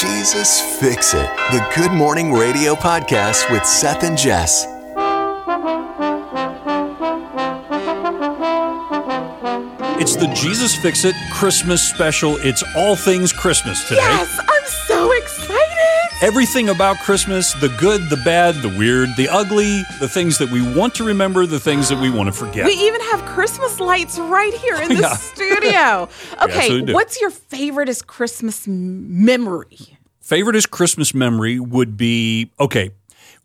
Jesus Fix It, the Good Morning Radio podcast with Seth and Jess. It's the Jesus Fix It Christmas special. It's all things Christmas today. Yes, I'm so excited. Everything about Christmas the good, the bad, the weird, the ugly, the things that we want to remember, the things that we want to forget. We even have Christmas lights right here in the Yeah. studio. Okay, absolutely do. what's your favoriteest Christmas memory? Favoriteest Christmas memory would be okay.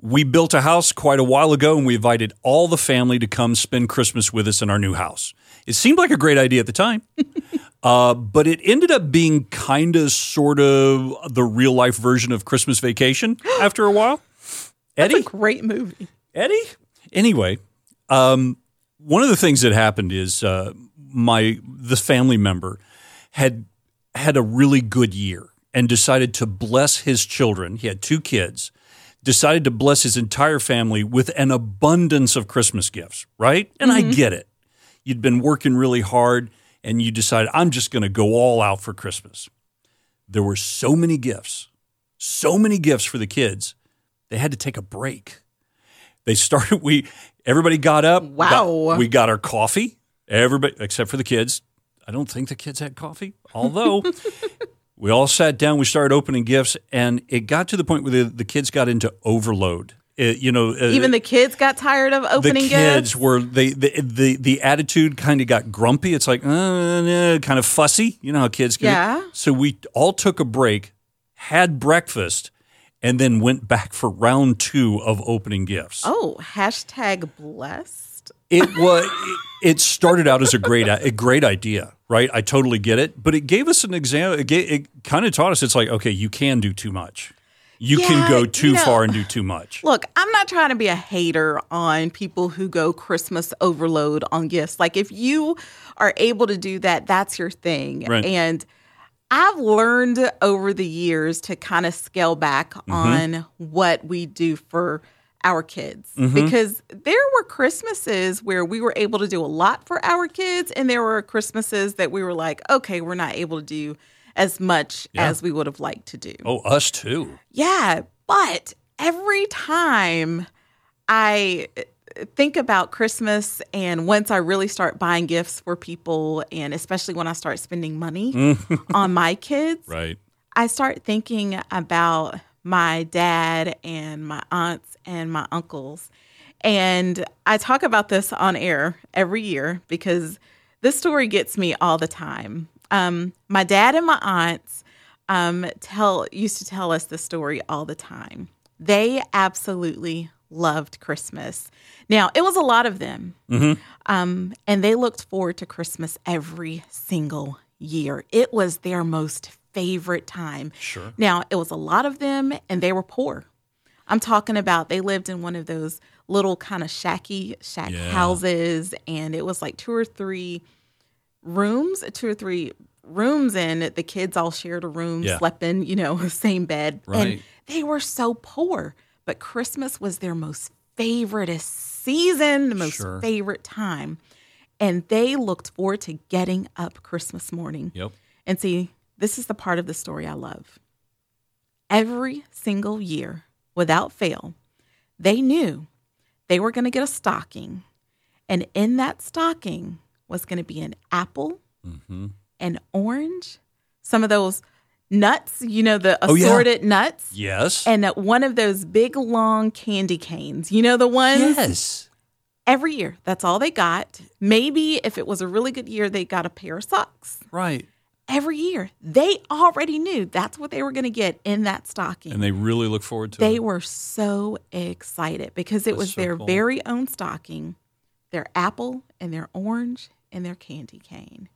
We built a house quite a while ago and we invited all the family to come spend Christmas with us in our new house. It seemed like a great idea at the time, uh, but it ended up being kind of sort of the real life version of Christmas vacation after a while. Eddie? It's a great movie. Eddie? Anyway, um, one of the things that happened is uh, my this family member had had a really good year and decided to bless his children. He had two kids. Decided to bless his entire family with an abundance of Christmas gifts, right? And I mm-hmm. get it. You'd been working really hard and you decided, I'm just going to go all out for Christmas. There were so many gifts, so many gifts for the kids, they had to take a break. They started. We everybody got up. Wow. got- we got our coffee. Everybody except for the kids. I don't think the kids had coffee. Although we all sat down, we started opening gifts, and it got to the point where the, the kids got into overload. It- you know, uh, Even the kids got tired of opening. the kids gifts. were they the the, the attitude kind of got grumpy. It's like uh, uh, kind of fussy. You know how kids be. Yeah. So we all took a break, had breakfast, and then went back for round two of opening gifts. Oh, hashtag blessed. It was. It started out as a great a great idea, right? I totally get it, but it gave us an example. It, it kind of taught us it's like okay, you can do too much. You Yeah, can go you too know- far and do too much. Look, I'm not trying to be a hater on people who go Christmas overload on gifts. Like, if you are able to do that, that's your thing. Right. And I've learned over the years to kind of scale back Mm-hmm. on what we do for our kids Mm-hmm. because there were Christmases where we were able to do a lot for our kids, and there were Christmases that we were like, okay, we're not able to do as much Yeah. as we would have liked to do. Oh, us too. Yeah, but every time I uh, think about Christmas and once I really start buying gifts for people and especially when I start spending money on my kids, Right. I start thinking about my dad and my aunts and my uncles. And I talk about this on air every year because this story gets me all the time. Um, my dad and my aunts um, tell used to tell us the story all the time. They absolutely loved Christmas. Now it was a lot of them, um, and they looked forward to Christmas every single year. It was their most favorite time. Sure. Now, it was a lot of them, and they were poor. I'm talking about they lived in one of those little kind of shacky shack Yeah. houses, and it was like two or three rooms, two or three rooms, and the kids all shared a room, Yeah. slept in, you know, same bed. Right. And they were so poor, but Christmas was their most favoriteest season, the most Sure. favorite time. And they looked forward to getting up Christmas morning. Yep. And see, this is the part of the story I love. Every single year, without fail, they knew they were going to get a stocking. And in that stocking was going to be an apple, Mm-hmm. an orange, some of those nuts, you know, the Oh, yeah. assorted nuts, Yes. and one of those big long candy canes. You know, the ones yes. every year. That's all they got. Maybe if it was a really good year, they got a pair of socks Right. Every year. They already knew that's what they were going to get in that stocking. And they really look forward to they it. They were so excited because it That's was so their cool. very own stocking, their apple and their orange and their candy cane.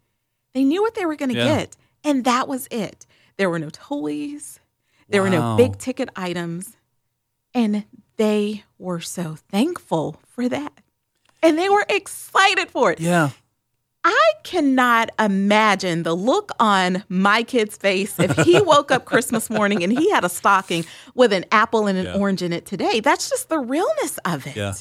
They knew what they were going to Yeah. get, and that was it. There were no toys, there were no big ticket items, and they were so thankful for that. And they were excited for it. Yeah. I cannot imagine the look on my kid's face if he woke up Christmas morning and he had a stocking with an apple and an Yeah. orange in it today. That's just the realness of it. Yeah.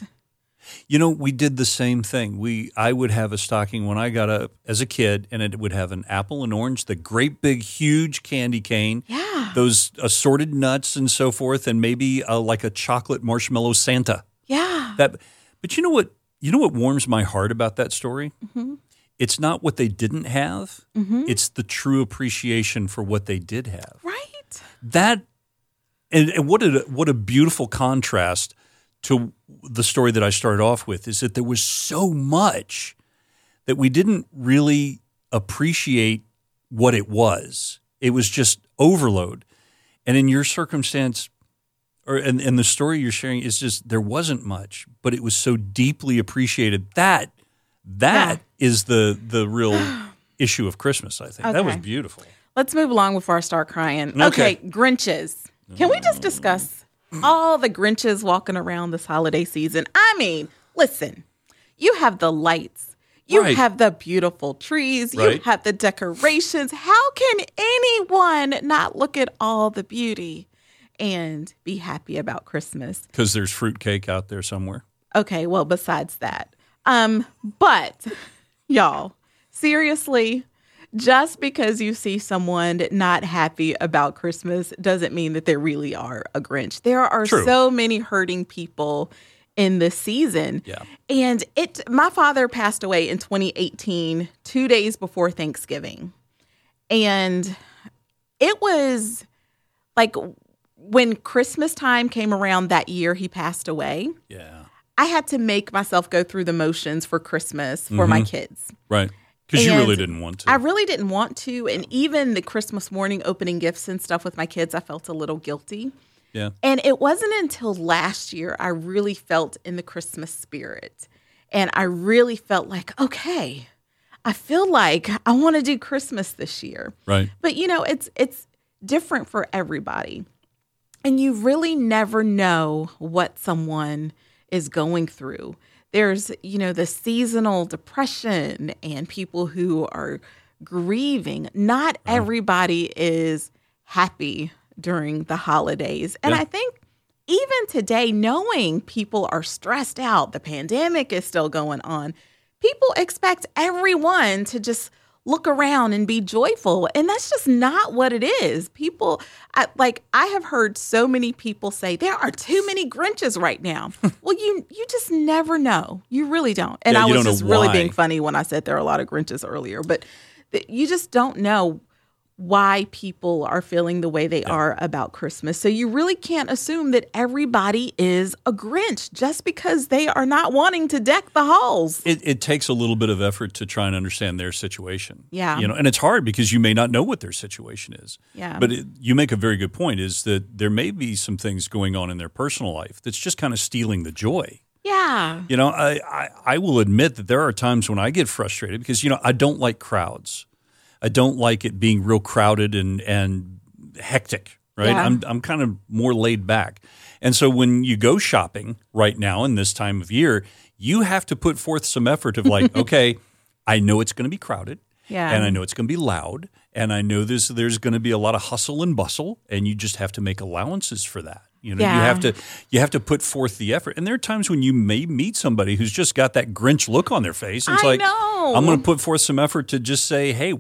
You know, we did the same thing. We I would have a stocking when I got up as a kid, and it would have an apple and orange, the great big huge candy cane, Yeah. those assorted nuts and so forth, and maybe uh, like a chocolate marshmallow Santa. Yeah. That, but you know what? You know what warms my heart about that story? Mm-hmm. It's not what they didn't have. Mm-hmm. It's the true appreciation for what they did have. Right. That and, and what a what a beautiful contrast to the story that I started off with is that there was so much that we didn't really appreciate what it was. It was just overload. And in your circumstance, or and, and the story you're sharing is just there wasn't much, but it was so deeply appreciated. That that is the the real issue of Christmas. I think that was Okay. beautiful. Let's move along before I start crying. Okay. Okay, Grinches. Can we just discuss all the Grinches walking around this holiday season? I mean, listen, you have the lights, you Right. have the beautiful trees, you Right. have the decorations. How can anyone not look at all the beauty and be happy about Christmas? Because there's fruitcake out there somewhere. Okay, well, besides that. Um, but y'all, seriously, just because you see someone not happy about Christmas doesn't mean that they really are a Grinch. There are True. so many hurting people in this season. Yeah. And it my father passed away in 2018, 2 days before Thanksgiving. And it was like when Christmas time came around that year he passed away. Yeah. I had to make myself go through the motions for Christmas for my mm-hmm. kids. Right. Because you really didn't want to. I really didn't want to. And even the Christmas morning opening gifts and stuff with my kids, I felt a little guilty. yeah. And it wasn't until last year I really felt in the Christmas spirit. And I really felt like, okay, I feel like I want to do Christmas this year. Right. But you know, it's it's different for everybody. And you really never know what someone is going through. There's, you know, the seasonal depression and people who are grieving. Not uh-huh. everybody is happy during the holidays. And Yeah. I think even today, knowing people are stressed out, the pandemic is still going on, people expect everyone to just look around and be joyful. And that's just not what it is. People, I, like, I have heard so many people say, there are too many Grinches right now. well, you you just never know. You really don't. And Yeah, I was just really being funny when I said there are a lot of Grinches earlier, but th- you just don't know why people are feeling the way they are about Christmas. So you really can't assume that everybody is a Grinch just because they are not wanting to deck the halls. It, it takes a little bit of effort to try and understand their situation. Yeah. You know, and it's hard because you may not know what their situation is. Yeah. But it, you make a very good point is that there may be some things going on in their personal life that's just kind of stealing the joy. Yeah. You know, I, I, I will admit that there are times when I get frustrated because, you know, I don't like crowds. I don't like it being real crowded and, and hectic, right? Yeah. I'm, I'm kind of more laid back. And so when you go shopping right now in this time of year, you have to put forth some effort of like, okay, I know it's going to be crowded. Yeah. And I know it's going to be loud. And I know there's, there's going to be a lot of hustle and bustle. And you just have to make allowances for that. You know, you have to you have to put forth the effort. And there are times when you may meet somebody who's just got that Grinch look on their face. And it's I like, know. I'm going to put forth some effort to just say, hey,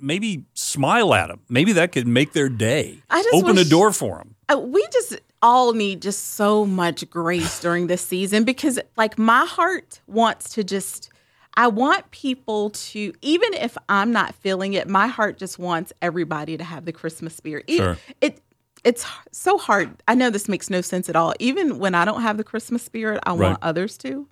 maybe smile at them. Maybe that could make their day. I just Open wish- a door for them. Uh, we just all need just so much grace during this season because like my heart wants to just I want people to even if I'm not feeling it, my heart just wants everybody to have the Christmas spirit. E- Sure. It it's so hard. I know this makes no sense at all. Even when I don't have the Christmas spirit, I Right. want others to.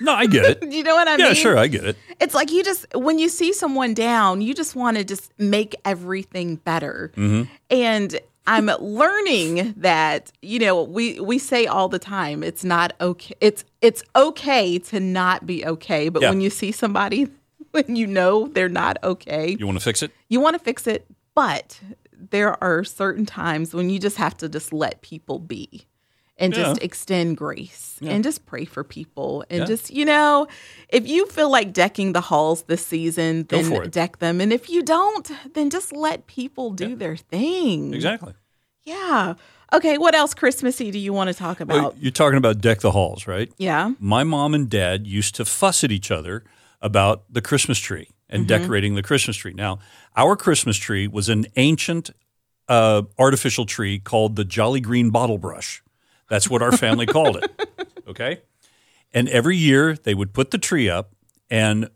No, I get it. You know what I mean? yeah, sure, I get it. It's like you just when you see someone down, you just want to just make everything better. Mm-hmm. And I'm learning that you know we we say all the time it's not okay. It's it's okay to not be okay, but Yeah. when you see somebody when you know they're not okay, You want to fix it? you want to fix it. But there are certain times when you just have to just let people be and just extend grace and just pray for people and Yeah. just you know if you feel like decking the halls this season then deck them. And if you don't then just let people do their thing. Exactly. yeah. Okay what else christmassy do you want to talk about? Well, you're talking about deck the halls, right? yeah. My mom and dad used to fuss at each other about the Christmas tree and Mm-hmm. decorating the Christmas tree. Now, our Christmas tree was an ancient uh, artificial tree called the Jolly Green Bottle Brush. That's what our family called it. Okay. And every year they would put the tree up, and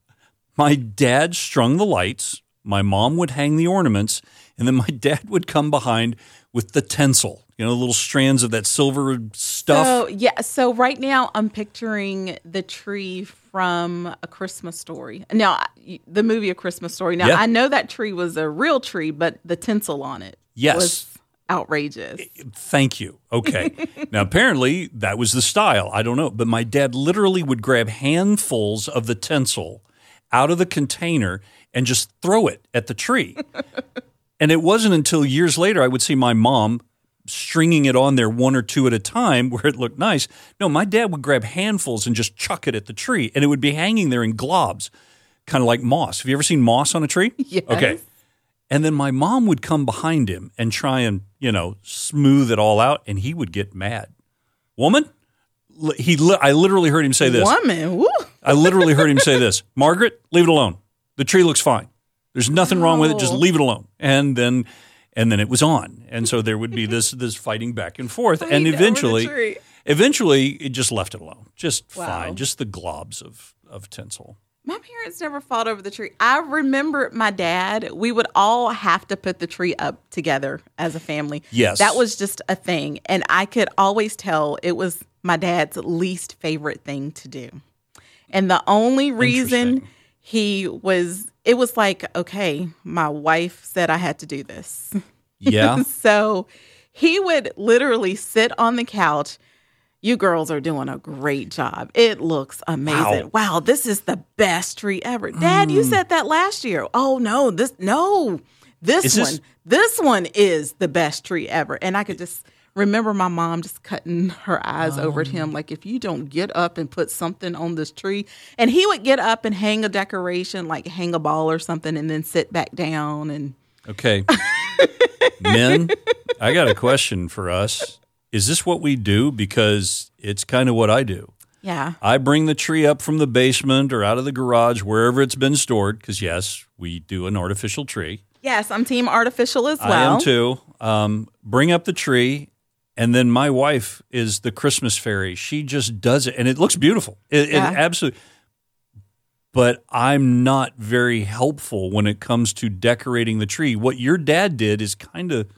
my dad strung the lights, my mom would hang the ornaments, and then my dad would come behind with the tinsel, you know, the little strands of that silver stuff. So yeah, so right now I'm picturing the tree from A Christmas Story. Now, the movie A Christmas Story. Now Yeah. I know that tree was a real tree, but the tinsel on it Yes. was outrageous. Thank you. Okay. now, apparently, that was the style. I don't know. But my dad literally would grab handfuls of the tinsel out of the container and just throw it at the tree. and it wasn't until years later I would see my mom stringing it on there one or two at a time where it looked nice. No, my dad would grab handfuls and just chuck it at the tree, and it would be hanging there in globs, kind of like moss. Have you ever seen moss on a tree? Yes. Okay. And then my mom would come behind him and try and, you know, smooth it all out, and he would get mad. Woman, he, li- I literally heard him say this. Woman, woo. I literally heard him say this. Margaret, leave it alone. The tree looks fine. There's nothing wrong with it. Just leave it alone. And then, and then it was on. And so there would be this this fighting back and forth. and Fighting over the eventually, eventually, it just left it alone. Just Wow. fine. Just the globs of of tinsel. My parents never fought over the tree. I remember my dad, we would all have to put the tree up together as a family. Yes. That was just a thing. And I could always tell it was my dad's least favorite thing to do. And the only reason. He was, it was like, okay, my wife said I had to do this. Yeah. so he would literally sit on the couch. You girls are doing a great job. It looks amazing. Wow, this is the best tree ever. Dad, Mm. you said that last year. Oh no, this no. This Is one. this- This one is the best tree ever. And I could just remember my mom just cutting her eyes over at Oh. him like if you don't get up and put something on this tree. And he would get up and hang a decoration like hang a ball or something and then sit back down and Okay. Men, I got a question for us. Is this what we do? Because it's kind of what I do. yeah. I bring the tree up from the basement or out of the garage, wherever it's been stored, because yes, we do an artificial tree. Yes, I'm team artificial as well. I am too. Um, bring up the tree, and then my wife is the Christmas fairy. She just does it, and it looks beautiful. It, Yeah. it absolutely. But I'm not very helpful when it comes to decorating the tree. What your dad did is kind of,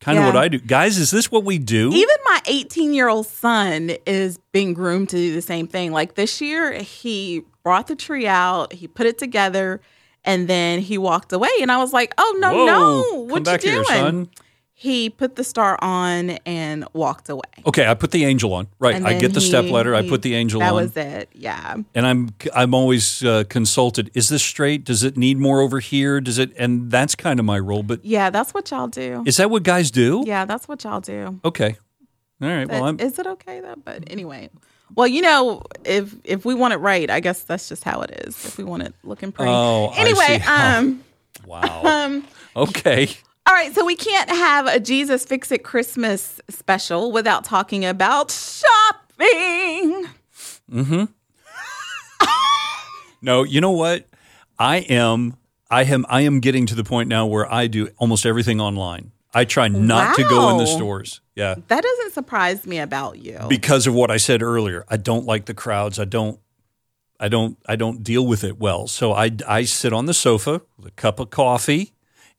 kind of Yeah. what I do. Guys, is this what we do? Even my 18 year old son is being groomed to do the same thing. Like this year, he brought the tree out, he put it together, and then he walked away. And I was like, "Oh no, Whoa, no! What you here, doing?" son. He put the star on and walked away. Okay, I put the angel on. Right, I get the he- step ladder. I put the angel That on. was it. Yeah. and I'm I'm always uh, consulted. Is this straight? Does it need more over here? Does it? And that's kind of my role. But Yeah, that's what y'all do. is that what guys do? Yeah, that's what y'all do. Okay. All right. But Well, I'm, is it okay though? But anyway. Well, you know, if if we want it right, I guess that's just how it is. If we want it looking pretty. Oh, I anyway, um wow. um Okay. All right, so we can't have a Jesus Fix It Christmas special without talking about shopping. Mm-hmm. No, you know what? I am. I am. I am getting to the point now where I do almost everything online. I try not to go in the stores. Yeah. That doesn't surprise me about you. because of what I said earlier. I don't like the crowds. I don't. I don't. I don't deal with it well. So I I sit on the sofa with a cup of coffee,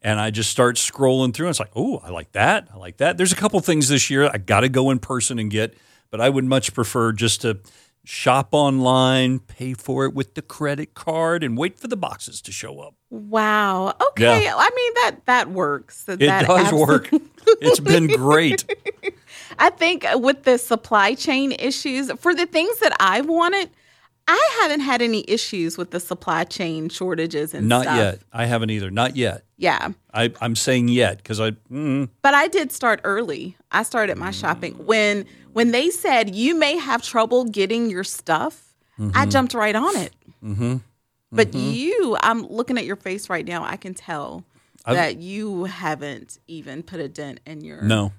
and I just start scrolling through. And it's like, oh, I like that. I like that. There's a couple things this year I got to go in person and get, but I would much prefer just to shop online, pay for it with the credit card, and wait for the boxes to show up. wow. Okay. Yeah. I mean that that works. It that does abso- work. It's been great. I think with the supply chain issues, for the things that I've wanted, I haven't had any issues with the supply chain shortages and stuff Not stuff. yet. I haven't either. Not yet. Yeah. I, I'm saying yet because I. Mm, But I did start early. I started my shopping when when they said you may have trouble getting your stuff. I jumped right on it. Mm-hmm. But you, I'm looking at your face right now. I can tell I've- that you haven't even put a dent in your no.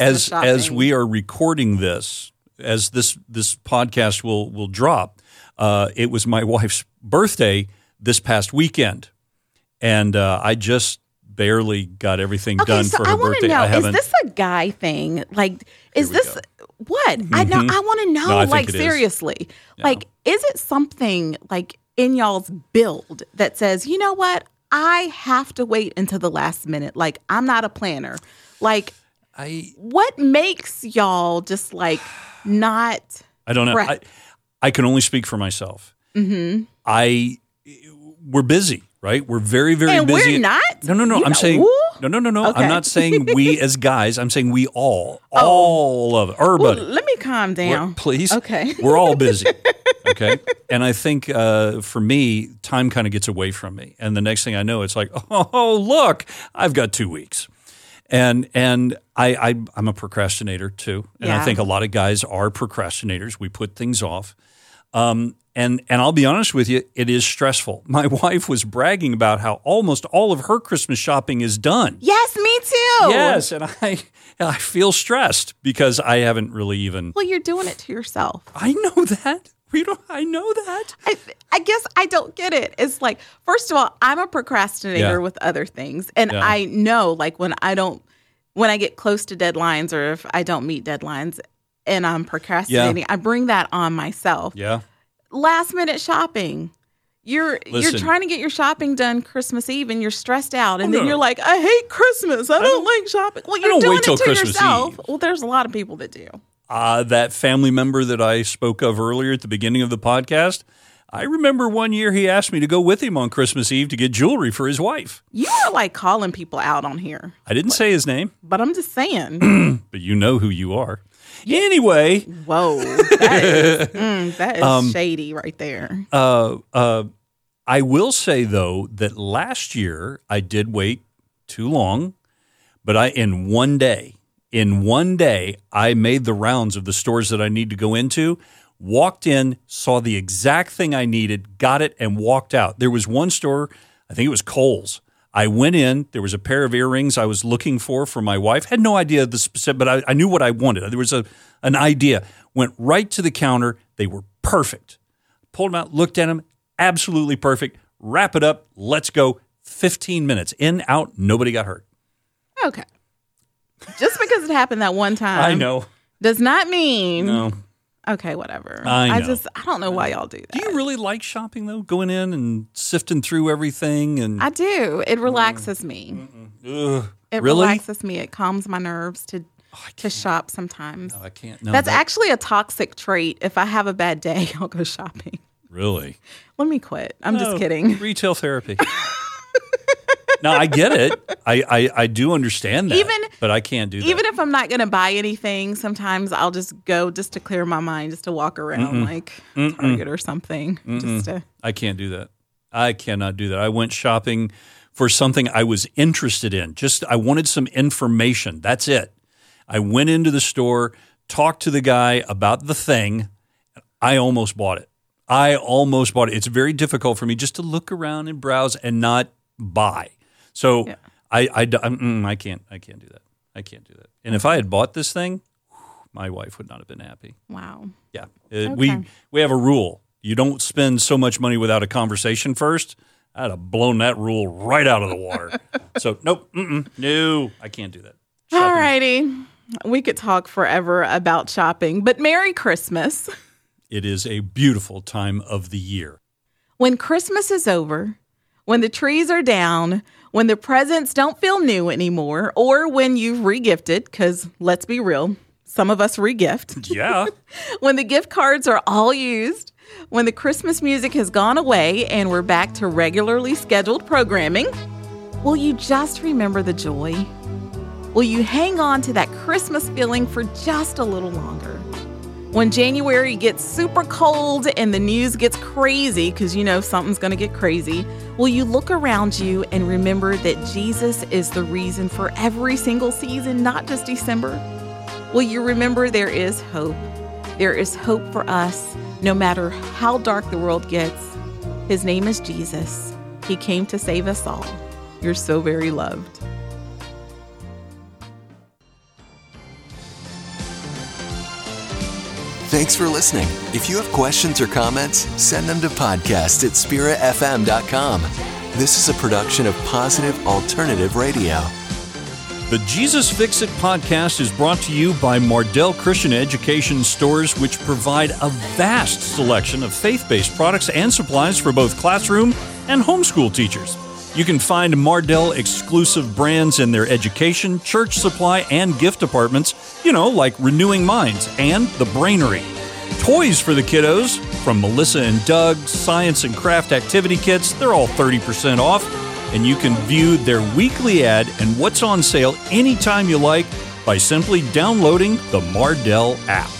As as we are recording this, as this this podcast will will drop, uh, it was my wife's birthday this past weekend, and uh, I just barely got everything Okay, done so for her want birthday. to know: I is haven't. this a guy thing? Like, is this what? I know. I want to know. No, like, is. seriously, like, is it something like in y'all's build that says, you know what? I have to wait until the last minute. Like, I'm not a planner. Like, I what makes y'all just like not? I don't know. I, I can only speak for myself. Mm-hmm. I we're busy, right? We're very very And we're busy. not? No, no, no. You I'm know- saying no, no, no, no. Okay. Oh. I'm not saying we as guys. I'm saying we all, all of it, Well, everybody. let me calm We're- down. please. Okay. We're all busy. Okay. and I think uh, for me, time kind of gets away from me. And the next thing I know, it's like, oh, look, I've got two weeks. And and I, I I'm a procrastinator too, and I think a lot of guys are procrastinators. We put things off, um, and and I'll be honest with you, it is stressful. My wife was bragging about how almost all of her Christmas shopping is done. Yes, me too. Yes, and I I feel stressed because I haven't really even. Well, you're doing it to yourself. I know that. We don't. I know that. I, I guess I don't get it. It's like, first of all, I'm a procrastinator Yeah. with other things. And Yeah. I know, like, when I don't, when I get close to deadlines or if I don't meet deadlines and I'm procrastinating, I bring that on myself. Yeah. Last minute shopping. You're you're trying to get your shopping done Christmas Eve and you're stressed out, oh, and Oh, then you're like, I hate Christmas. I, don't, don't- like shopping. Well, you're don't doing it to Christmas yourself. Eve. Well, there's a lot of people that do. Uh, that family member that I spoke of earlier at the beginning of the podcast. I remember one year he asked me to go with him on Christmas Eve to get jewelry for his wife. You are like calling people out on here, I didn't say his name, but I'm just saying. but you know who you are. Anyway, Whoa, that is, mm, that is Um, shady right there. uh, uh, I will say though that last year I did wait too long, but I in one day, in one day, I made the rounds of the stores that I need to go into. Walked in, saw the exact thing I needed, got it, and walked out. There was one store, I think it was Kohl's. I went in. There was a pair of earrings I was looking for for my wife. Had no idea the specific, but I, I knew what I wanted. There was a an idea. Went right to the counter. They were perfect pulled them out, looked at them, absolutely perfect. Wrap it up. Let's go. 15 minutes in, out, nobody got hurt. Okay. Just because it happened that one time I know. does not mean No. okay, whatever. I know. just I don't know why y'all do that. Do you really like shopping though? Going in and sifting through everything and I do. It mm. relaxes me. Ugh. It really? relaxes me. It calms my nerves to oh, to shop sometimes. I can't. No, That's that- actually a toxic trait. If I have a bad day, I'll go shopping. really. Let me quit. I'm No, just kidding. Retail therapy. no, I get it. I, I, I do understand that. Even- but I can't do that. Even if I'm not going to buy anything, sometimes I'll just go just to clear my mind, just to walk around like Target or something. Just to I can't do that. I cannot do that. I went shopping for something I was interested in. Just I wanted some information. That's it. I went into the store, talked to the guy about the thing. I almost bought it. I almost bought it. It's very difficult for me just to look around and browse and not buy. So Yeah. I I, I'm- mm, I can't I can't do that. I can't do that. And if I had bought this thing, my wife would not have been happy. wow. Yeah, Uh, we Okay. we have a rule. You don't spend so much money without a conversation first. I'd have blown that rule right out of the water. so nope, mm-mm, no, I can't do that. All righty. We could talk forever about shopping, but Merry Christmas. It is a beautiful time of the year. When Christmas is over, when the trees are down, when the presents don't feel new anymore, or when you've regifted, because let's be real, some of us regift. Yeah, when the gift cards are all used, when the Christmas music has gone away and we're back to regularly scheduled programming, will you just remember the joy? Will you hang on to that Christmas feeling for just a little longer? When January gets super cold and the news gets crazy, because you know something's going to get crazy, will you look around you and remember that Jesus is the reason for every single season, not just December? Will you remember there is hope? There is hope for us no matter how dark the world gets. His name is Jesus. He came to save us all. You're so very loved. Thanks for listening. If you have questions or comments, send them to podcast at spiritfm.com. This is a production of Positive Alternative Radio. The Jesus Fix It podcast is brought to you by Mardel Christian Education Stores, which provide a vast selection of faith based products and supplies for both classroom and homeschool teachers. You can find Mardel exclusive brands in their education, church supply, and gift departments, you know, like Renewing Minds and The Brainery. Toys for the kiddos from Melissa and Doug, science and craft activity kits, they're all 30% off. And you can view their weekly ad and what's on sale anytime you like by simply downloading the Mardel app.